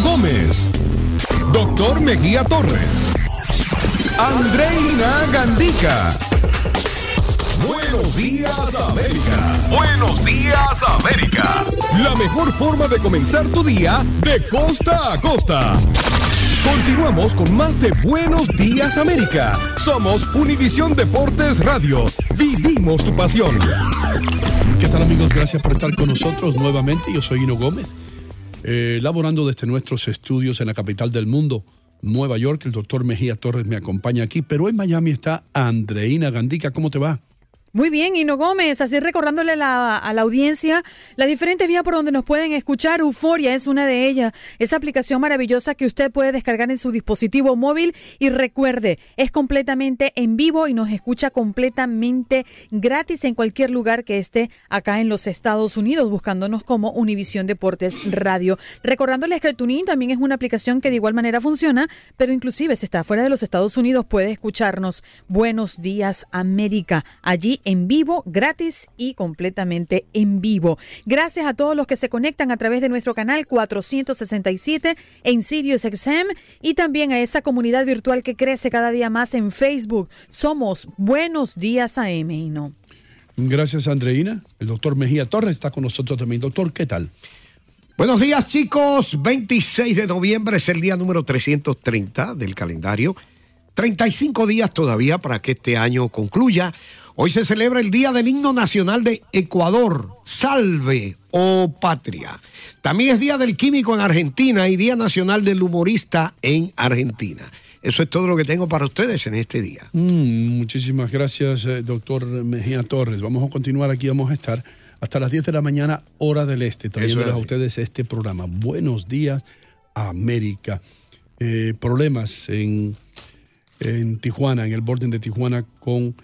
Gómez, Doctor Mejía Torres, Andreina Gandica. Buenos días América. Buenos días América. La mejor forma de comenzar tu día de costa a costa. Continuamos con más de Buenos días América. Somos Univisión Deportes Radio. Vivimos tu pasión. ¿Qué tal amigos? Gracias por estar con nosotros nuevamente. Yo soy Hino Gómez. Eh, laborando desde nuestros estudios en la capital del mundo, Nueva York. El doctor Mejía Torres me acompaña aquí, pero en Miami está Andreina Gandica. ¿Cómo te va? Muy bien, Hino Gómez, así recordándole a la audiencia las diferentes vías por donde nos pueden escuchar. Euforia es una de ellas, esa aplicación maravillosa que usted puede descargar en su dispositivo móvil y recuerde, es completamente en vivo y nos escucha completamente gratis en cualquier lugar que esté acá en los Estados Unidos, buscándonos como Univisión Deportes Radio. Recordándoles que el TuneIn también es una aplicación que de igual manera funciona, pero inclusive si está fuera de los Estados Unidos puede escucharnos. Buenos días, América. Allí en vivo, gratis y completamente en vivo. Gracias a todos los que se conectan a través de nuestro canal 467 en Sirius XM y también a esa comunidad virtual que crece cada día más en Facebook. Somos Buenos Días AM y no. Gracias, Andreina. El doctor Mejía Torres está con nosotros también. Doctor, ¿qué tal? Buenos días, chicos. 26 de noviembre es el día número 330 del calendario. 35 días todavía para que este año concluya. Hoy se celebra el Día del Himno Nacional de Ecuador. Salve, oh patria. También es Día del Químico en Argentina y Día Nacional del Humorista en Argentina. Eso es todo lo que tengo para ustedes en este día. Mm, muchísimas gracias, eh, doctor Mejía Torres. Vamos a continuar aquí, vamos a estar hasta las 10 de la mañana, hora del este, trayéndoles a ustedes este programa. Buenos días, América. Eh, problemas en, en Tijuana, en el borde de Tijuana con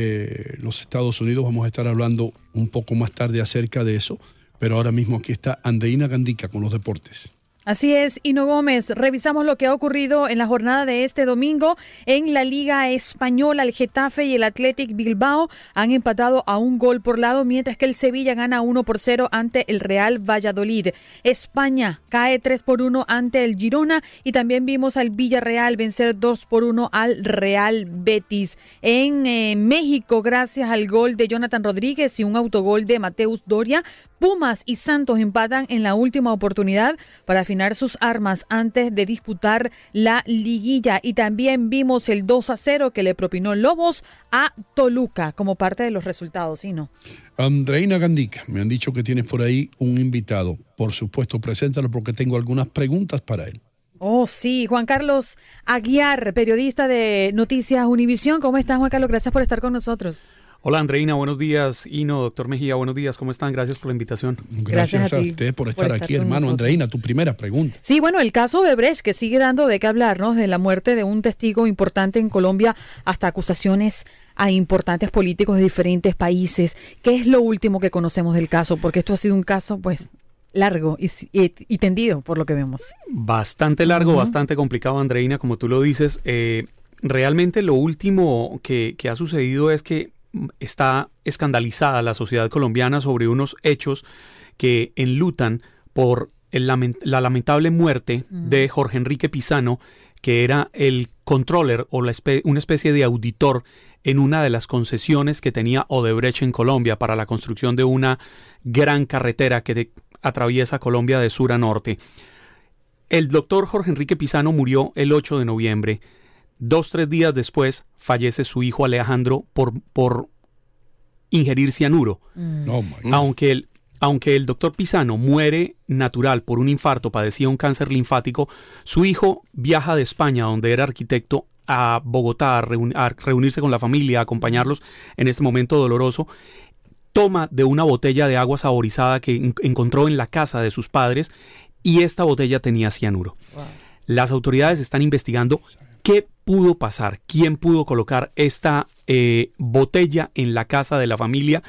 eh, los Estados Unidos. Vamos a estar hablando un poco más tarde acerca de eso, pero ahora mismo aquí está Andeina Gandica con los deportes. Así es, Hino Gómez, revisamos lo que ha ocurrido en la jornada de este domingo en la Liga Española. El Getafe y el Athletic Bilbao han empatado a un gol por lado, mientras que el Sevilla gana 1 por 0 ante el Real Valladolid. España cae 3 por 1 ante el Girona y también vimos al Villarreal vencer 2 por 1 al Real Betis. En eh, México, gracias al gol de Jonathan Rodríguez y un autogol de Mateus Doria, Pumas y Santos empatan en la última oportunidad para finalizar afinar sus armas antes de disputar la liguilla. Y también vimos el 2 a 0 que le propinó Lobos a Toluca como parte de los resultados, ¿sí no? Andreina Gandica, me han dicho que tienes por ahí un invitado. Por supuesto, preséntalo porque tengo algunas preguntas para él. Oh, sí, Juan Carlos Aguiar, periodista de Noticias Univisión. ¿Cómo estás, Juan Carlos? Gracias por estar con nosotros. Hola Andreina, buenos días. Ino, doctor Mejía, buenos días. ¿Cómo están? Gracias por la invitación. Gracias, a, usted por estar, aquí, hermano. Andreina, tu primera pregunta. Sí, bueno, el caso de Brecht, que sigue dando de qué hablar, ¿no? De la muerte de un testigo importante en Colombia hasta acusaciones a importantes políticos de diferentes países. ¿Qué es lo último que conocemos del caso? Porque esto ha sido un caso, pues, largo y, tendido, por lo que vemos. Bastante largo, bastante complicado, Andreina, como tú lo dices. Eh, realmente lo último que, que ha sucedido es que está escandalizada la sociedad colombiana sobre unos hechos que enlutan por la lamentable muerte de Jorge Enrique Pizano, que era el controller o una especie de auditor en una de las concesiones que tenía Odebrecht en Colombia para la construcción de una gran carretera que atraviesa Colombia de sur a norte. El doctor Jorge Enrique Pizano murió el 8 de noviembre. Dos, tres días después fallece su hijo Alejandro por, por ingerir cianuro. Mm. Oh, aunque, el, aunque el doctor Pisano muere natural por un infarto, padecía un cáncer linfático, su hijo viaja de España, donde era arquitecto, a Bogotá a, reunirse con la familia, a acompañarlos en este momento doloroso. Toma de una botella de agua saborizada que encontró en la casa de sus padres y esta botella tenía cianuro. Las autoridades están investigando ¿Qué pudo pasar? ¿Quién pudo colocar esta eh, botella en la casa de la familia?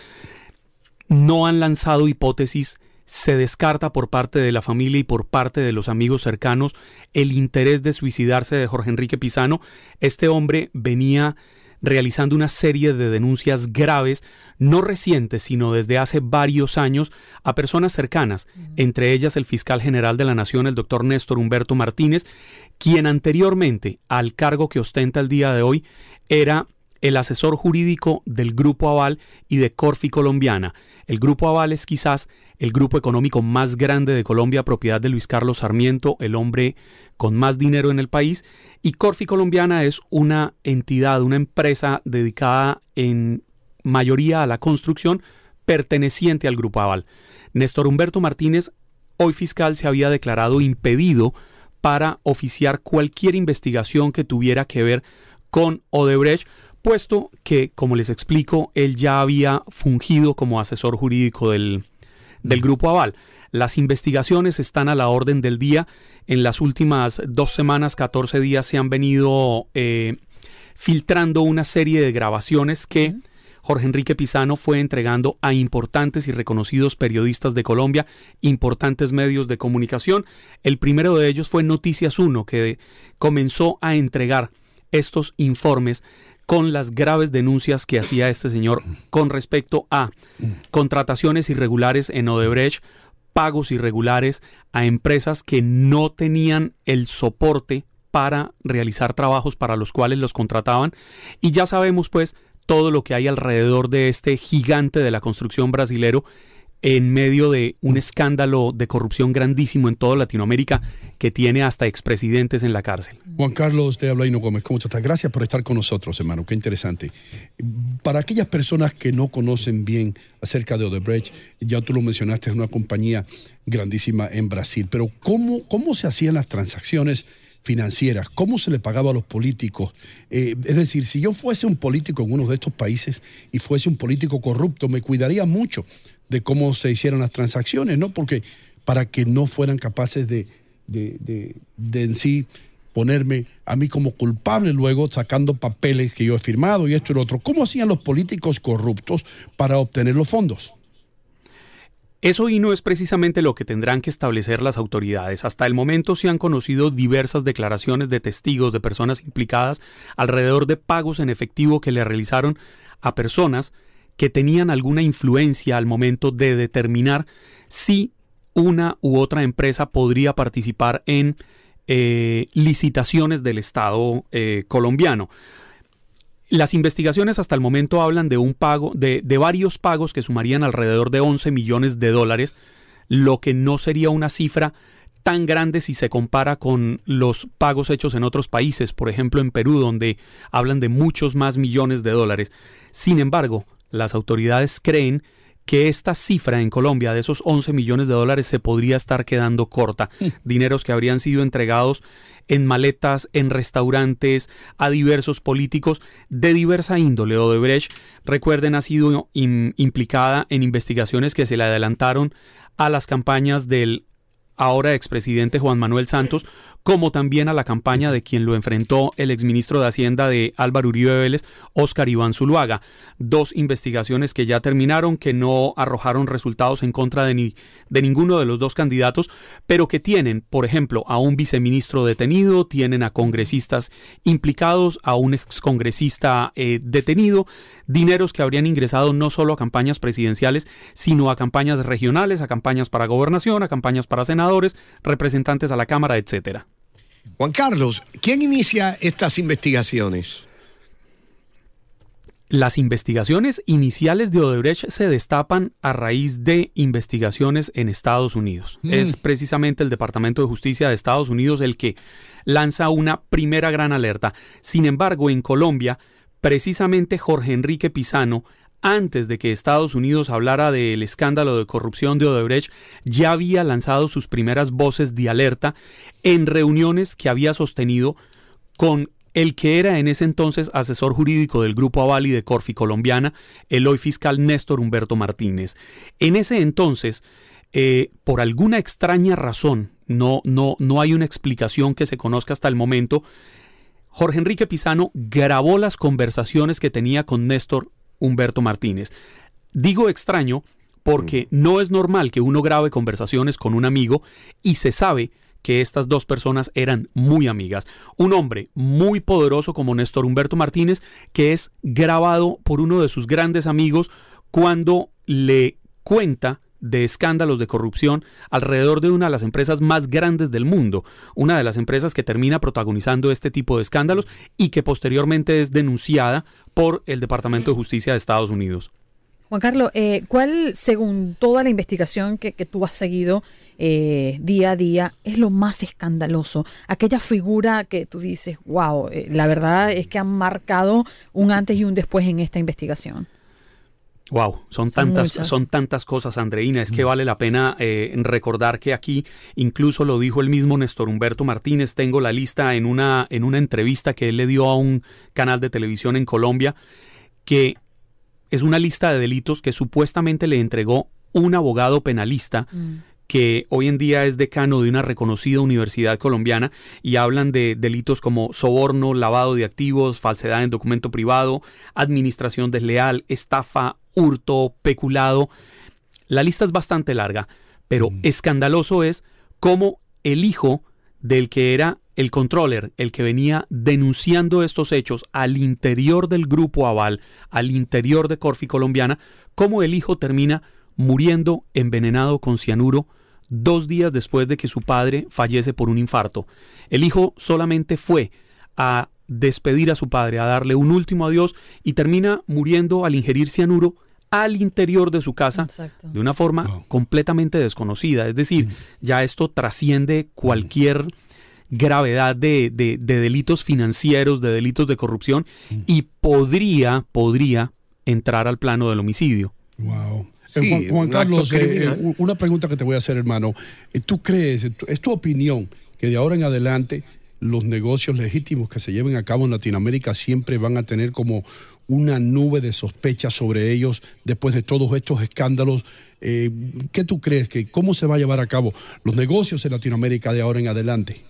No han lanzado hipótesis. Se descarta por parte de la familia y por parte de los amigos cercanos el interés de suicidarse de Jorge Enrique Pizano. Este hombre venía realizando una serie de denuncias graves, no recientes, sino desde hace varios años, a personas cercanas, entre ellas el fiscal general de la Nación, el doctor Néstor Humberto Martínez, quien anteriormente al cargo que ostenta el día de hoy era el asesor jurídico del Grupo Aval y de Corfi Colombiana. El Grupo Aval es quizás el grupo económico más grande de Colombia, propiedad de Luis Carlos Sarmiento, el hombre con más dinero en el país, y Corfi Colombiana es una entidad, una empresa dedicada en mayoría a la construcción, perteneciente al Grupo Aval. Néstor Humberto Martínez, hoy fiscal, se había declarado impedido para oficiar cualquier investigación que tuviera que ver con Odebrecht, puesto que, como les explico, él ya había fungido como asesor jurídico del, del Grupo Aval. Las investigaciones están a la orden del día. En las últimas dos semanas, 14 días, se han venido eh, filtrando una serie de grabaciones que Jorge Enrique Pizano fue entregando a importantes y reconocidos periodistas de Colombia, importantes medios de comunicación. El primero de ellos fue Noticias 1, que comenzó a entregar estos informes con las graves denuncias que hacía este señor con respecto a contrataciones irregulares en Odebrecht, pagos irregulares a empresas que no tenían el soporte para realizar trabajos para los cuales los contrataban y ya sabemos pues todo lo que hay alrededor de este gigante de la construcción brasilero en medio de un escándalo de corrupción grandísimo en toda Latinoamérica que tiene hasta expresidentes en la cárcel. Juan Carlos, te habla Ino Gómez. ¿Cómo estás? Gracias por estar con nosotros, hermano. Qué interesante. Para aquellas personas que no conocen bien acerca de Odebrecht, ya tú lo mencionaste, es una compañía grandísima en Brasil, pero ¿cómo, cómo se hacían las transacciones? Financieras, cómo se le pagaba a los políticos. Eh, es decir, si yo fuese un político en uno de estos países y fuese un político corrupto, me cuidaría mucho de cómo se hicieron las transacciones, ¿no? Porque para que no fueran capaces de, de, en sí ponerme a mí como culpable luego sacando papeles que yo he firmado y esto y lo otro. ¿Cómo hacían los políticos corruptos para obtener los fondos? Eso y no es precisamente lo que tendrán que establecer las autoridades. Hasta el momento se han conocido diversas declaraciones de testigos de personas implicadas alrededor de pagos en efectivo que le realizaron a personas que tenían alguna influencia al momento de determinar si una u otra empresa podría participar en eh, licitaciones del Estado eh, colombiano. Las investigaciones hasta el momento hablan de un pago, de, de, varios pagos que sumarían alrededor de 11 millones de dólares, lo que no sería una cifra tan grande si se compara con los pagos hechos en otros países, por ejemplo en Perú, donde hablan de muchos más millones de dólares. Sin embargo, las autoridades creen que esta cifra en Colombia de esos 11 millones de dólares se podría estar quedando corta. Mm. Dineros que habrían sido entregados en maletas, en restaurantes, a diversos políticos de diversa índole. Odebrecht, recuerden, ha sido implicada en investigaciones que se le adelantaron a las campañas del ahora expresidente Juan Manuel Santos, como también a la campaña de quien lo enfrentó el exministro de Hacienda de Álvaro Uribe Vélez, Óscar Iván Zuluaga. Dos investigaciones que ya terminaron, que no arrojaron resultados en contra de, ni, de ninguno de los dos candidatos, pero que tienen, por ejemplo, a un viceministro detenido, tienen a congresistas implicados, a un excongresista eh, detenido, dineros que habrían ingresado no solo a campañas presidenciales, sino a campañas regionales, a campañas para gobernación, a campañas para senadores, representantes a la Cámara, etcétera. Juan Carlos, ¿quién inicia estas investigaciones? Las investigaciones iniciales de Odebrecht se destapan a raíz de investigaciones en Estados Unidos. Mm. Es precisamente el Departamento de Justicia de Estados Unidos el que lanza una primera gran alerta. Sin embargo, en Colombia, precisamente Jorge Enrique Pisano antes de que Estados Unidos hablara del escándalo de corrupción de Odebrecht, ya había lanzado sus primeras voces de alerta en reuniones que había sostenido con el que era en ese entonces asesor jurídico del Grupo Avali de Corfi Colombiana, el hoy fiscal Néstor Humberto Martínez. En ese entonces, eh, por alguna extraña razón, no, no, no hay una explicación que se conozca hasta el momento, Jorge Enrique Pisano grabó las conversaciones que tenía con Néstor Humberto Martínez. Digo extraño porque mm. no es normal que uno grabe conversaciones con un amigo y se sabe que estas dos personas eran muy amigas. Un hombre muy poderoso como Néstor Humberto Martínez, que es grabado por uno de sus grandes amigos cuando le cuenta de escándalos de corrupción alrededor de una de las empresas más grandes del mundo, una de las empresas que termina protagonizando este tipo de escándalos y que posteriormente es denunciada por el Departamento de Justicia de Estados Unidos. Juan Carlos, eh, ¿cuál, según toda la investigación que, tú has seguido eh, día a día, es lo más escandaloso? Aquella figura que tú dices, wow, eh, la verdad es que han marcado un antes y un después en esta investigación. Wow, son, tantas, son tantas cosas, Andreina. Es que mm. vale la pena eh, recordar que aquí, incluso lo dijo el mismo Néstor Humberto Martínez, tengo la lista en una, en una entrevista que él le dio a un canal de televisión en Colombia, que es una lista de delitos que supuestamente le entregó un abogado penalista. Mm. que hoy en día es decano de una reconocida universidad colombiana y hablan de delitos como soborno, lavado de activos, falsedad en documento privado, administración desleal, estafa, hurto, peculado. La lista es bastante larga, pero mm. escandaloso es cómo el hijo del que era el controller, el que venía denunciando estos hechos al interior del grupo Aval, al interior de Corfi Colombiana, cómo el hijo termina muriendo envenenado con cianuro dos días después de que su padre fallece por un infarto. El hijo solamente fue a despedir a su padre, a darle un último adiós y termina muriendo al ingerir cianuro al interior de su casa de una forma completamente desconocida. Es decir, mm. ya esto trasciende cualquier gravedad de, delitos financieros, de delitos de corrupción mm. y podría, podría entrar al plano del homicidio. Wow. Eh, Juan, Carlos, eh, eh, una pregunta que te voy a hacer, hermano. ¿Tú crees, es tu opinión, que de ahora en adelante los negocios legítimos que se lleven a cabo en Latinoamérica siempre van a tener como una nube de sospechas sobre ellos después de todos estos escándalos. Eh, ¿Qué tú crees? que ¿Cómo se va a llevar a cabo los negocios en Latinoamérica de ahora en adelante?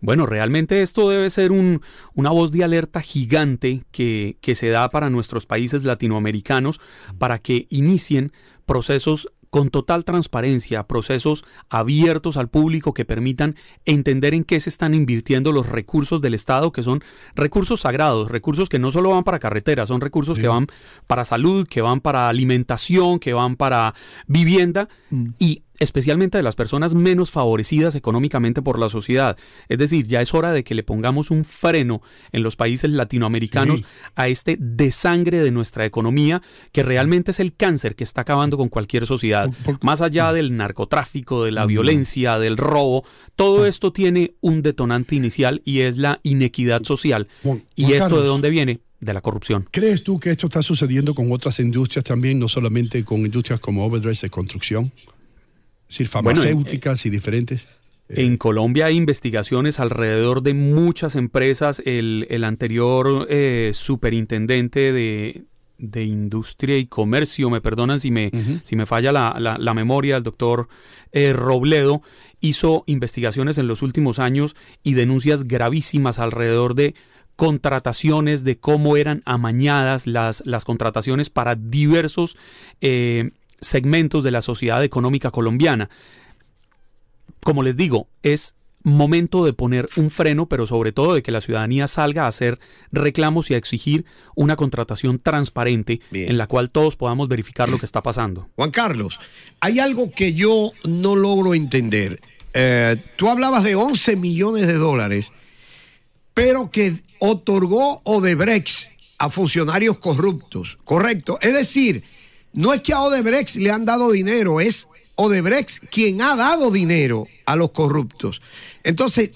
Bueno, realmente esto debe ser un, una voz de alerta gigante que, que se da para nuestros países latinoamericanos para que inicien procesos con total transparencia, procesos abiertos al público que permitan entender en qué se están invirtiendo los recursos del Estado, que son recursos sagrados, recursos que no solo van para carreteras, son recursos que van para salud, que van para alimentación, que van para vivienda, mm. y especialmente de las personas menos favorecidas económicamente por la sociedad. Es decir, ya es hora de que le pongamos un freno en los países latinoamericanos a este desangre de nuestra economía, que realmente es el cáncer que está acabando con cualquier sociedad. Más allá del narcotráfico, de la violencia, del robo, todo esto tiene un detonante inicial y es la inequidad social. ¿Y esto de dónde viene? de la corrupción. ¿Crees tú que esto está sucediendo con otras industrias también, no solamente con industrias como overdress de construcción? Es decir, farmacéuticas y diferentes. En Colombia hay investigaciones alrededor de muchas empresas. El, anterior eh, superintendente de, Industria y Comercio, me perdonan si me, si me falla la, memoria, el doctor eh, Robledo, hizo investigaciones en los últimos años y denuncias gravísimas alrededor de contrataciones, de cómo eran amañadas las, las contrataciones para diversos eh, segmentos de la sociedad económica colombiana. Como les digo, es momento de poner un freno, pero sobre todo de que la ciudadanía salga a hacer reclamos y a exigir una contratación transparente en la cual todos podamos verificar lo que está pasando. Juan Carlos, hay algo que yo no logro entender. Eh, tú hablabas de 11 millones de dólares, pero que otorgó Odebrecht a funcionarios corruptos, ¿correcto? Es decir, no es que a Odebrecht le han dado dinero, es Odebrecht quien ha dado dinero a los corruptos. Entonces,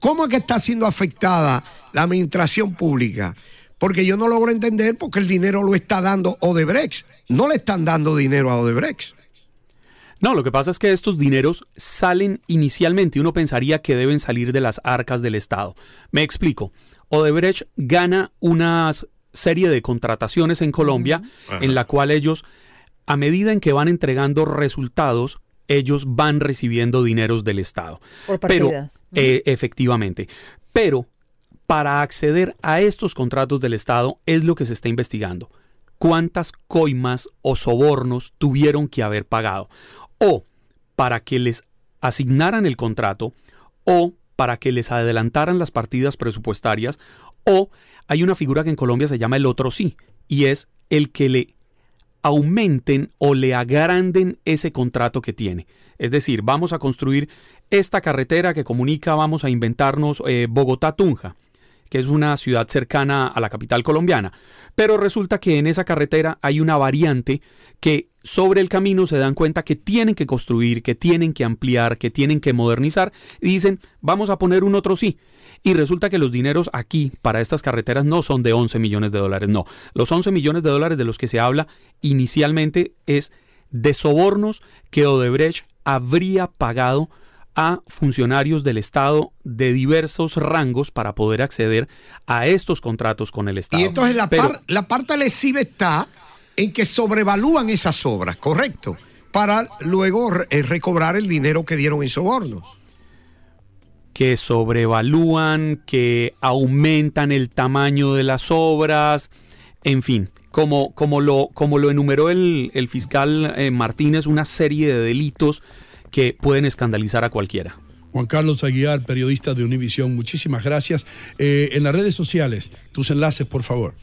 ¿cómo es que está siendo afectada la administración pública? Porque yo no logro entender porque el dinero lo está dando Odebrecht. No le están dando dinero a Odebrecht. No, lo que pasa es que estos dineros salen inicialmente. Uno pensaría que deben salir de las arcas del Estado. Me explico. Odebrecht gana una serie de contrataciones en Colombia en la cual ellos a medida en que van entregando resultados, ellos van recibiendo dineros del Estado. Por Pero, eh, efectivamente. Pero para acceder a estos contratos del Estado es lo que se está investigando. ¿Cuántas coimas o sobornos tuvieron que haber pagado? O para que les asignaran el contrato, o para que les adelantaran las partidas presupuestarias, o hay una figura que en Colombia se llama el otro sí, y es el que le aumenten o le agranden ese contrato que tiene. Es decir, vamos a construir esta carretera que comunica, vamos a inventarnos eh, Bogotá-Tunja, que es una ciudad cercana a la capital colombiana. Pero resulta que en esa carretera hay una variante que sobre el camino se dan cuenta que tienen que construir, que tienen que ampliar, que tienen que modernizar y dicen, vamos a poner un otro sí. Y resulta que los dineros aquí para estas carreteras no son de 11 millones de dólares, no. Los 11 millones de dólares de los que se habla inicialmente es de sobornos que Odebrecht habría pagado a funcionarios del Estado de diversos rangos para poder acceder a estos contratos con el Estado. Y entonces la, la parte lesiva está en que sobrevalúan esas obras, ¿correcto? Para luego eh, recobrar el dinero que dieron en sobornos que sobrevalúan, que aumentan el tamaño de las obras, en fin, como, como, lo, como lo enumeró el, fiscal eh, Martínez, una serie de delitos que pueden escandalizar a cualquiera. Juan Carlos Aguiar, periodista de Univisión, muchísimas gracias. Eh, en las redes sociales, tus enlaces, por favor.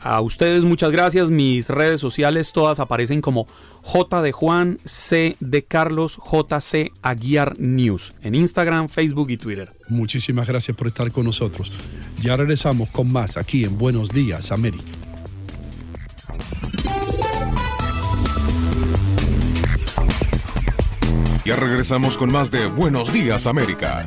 A ustedes muchas gracias. Mis redes sociales todas aparecen como J de Juan, C de Carlos, JC Aguiar News en Instagram, Facebook y Twitter. Muchísimas gracias por estar con nosotros. Ya regresamos con más aquí en Buenos Días, América. Ya regresamos con más de Buenos Días, América.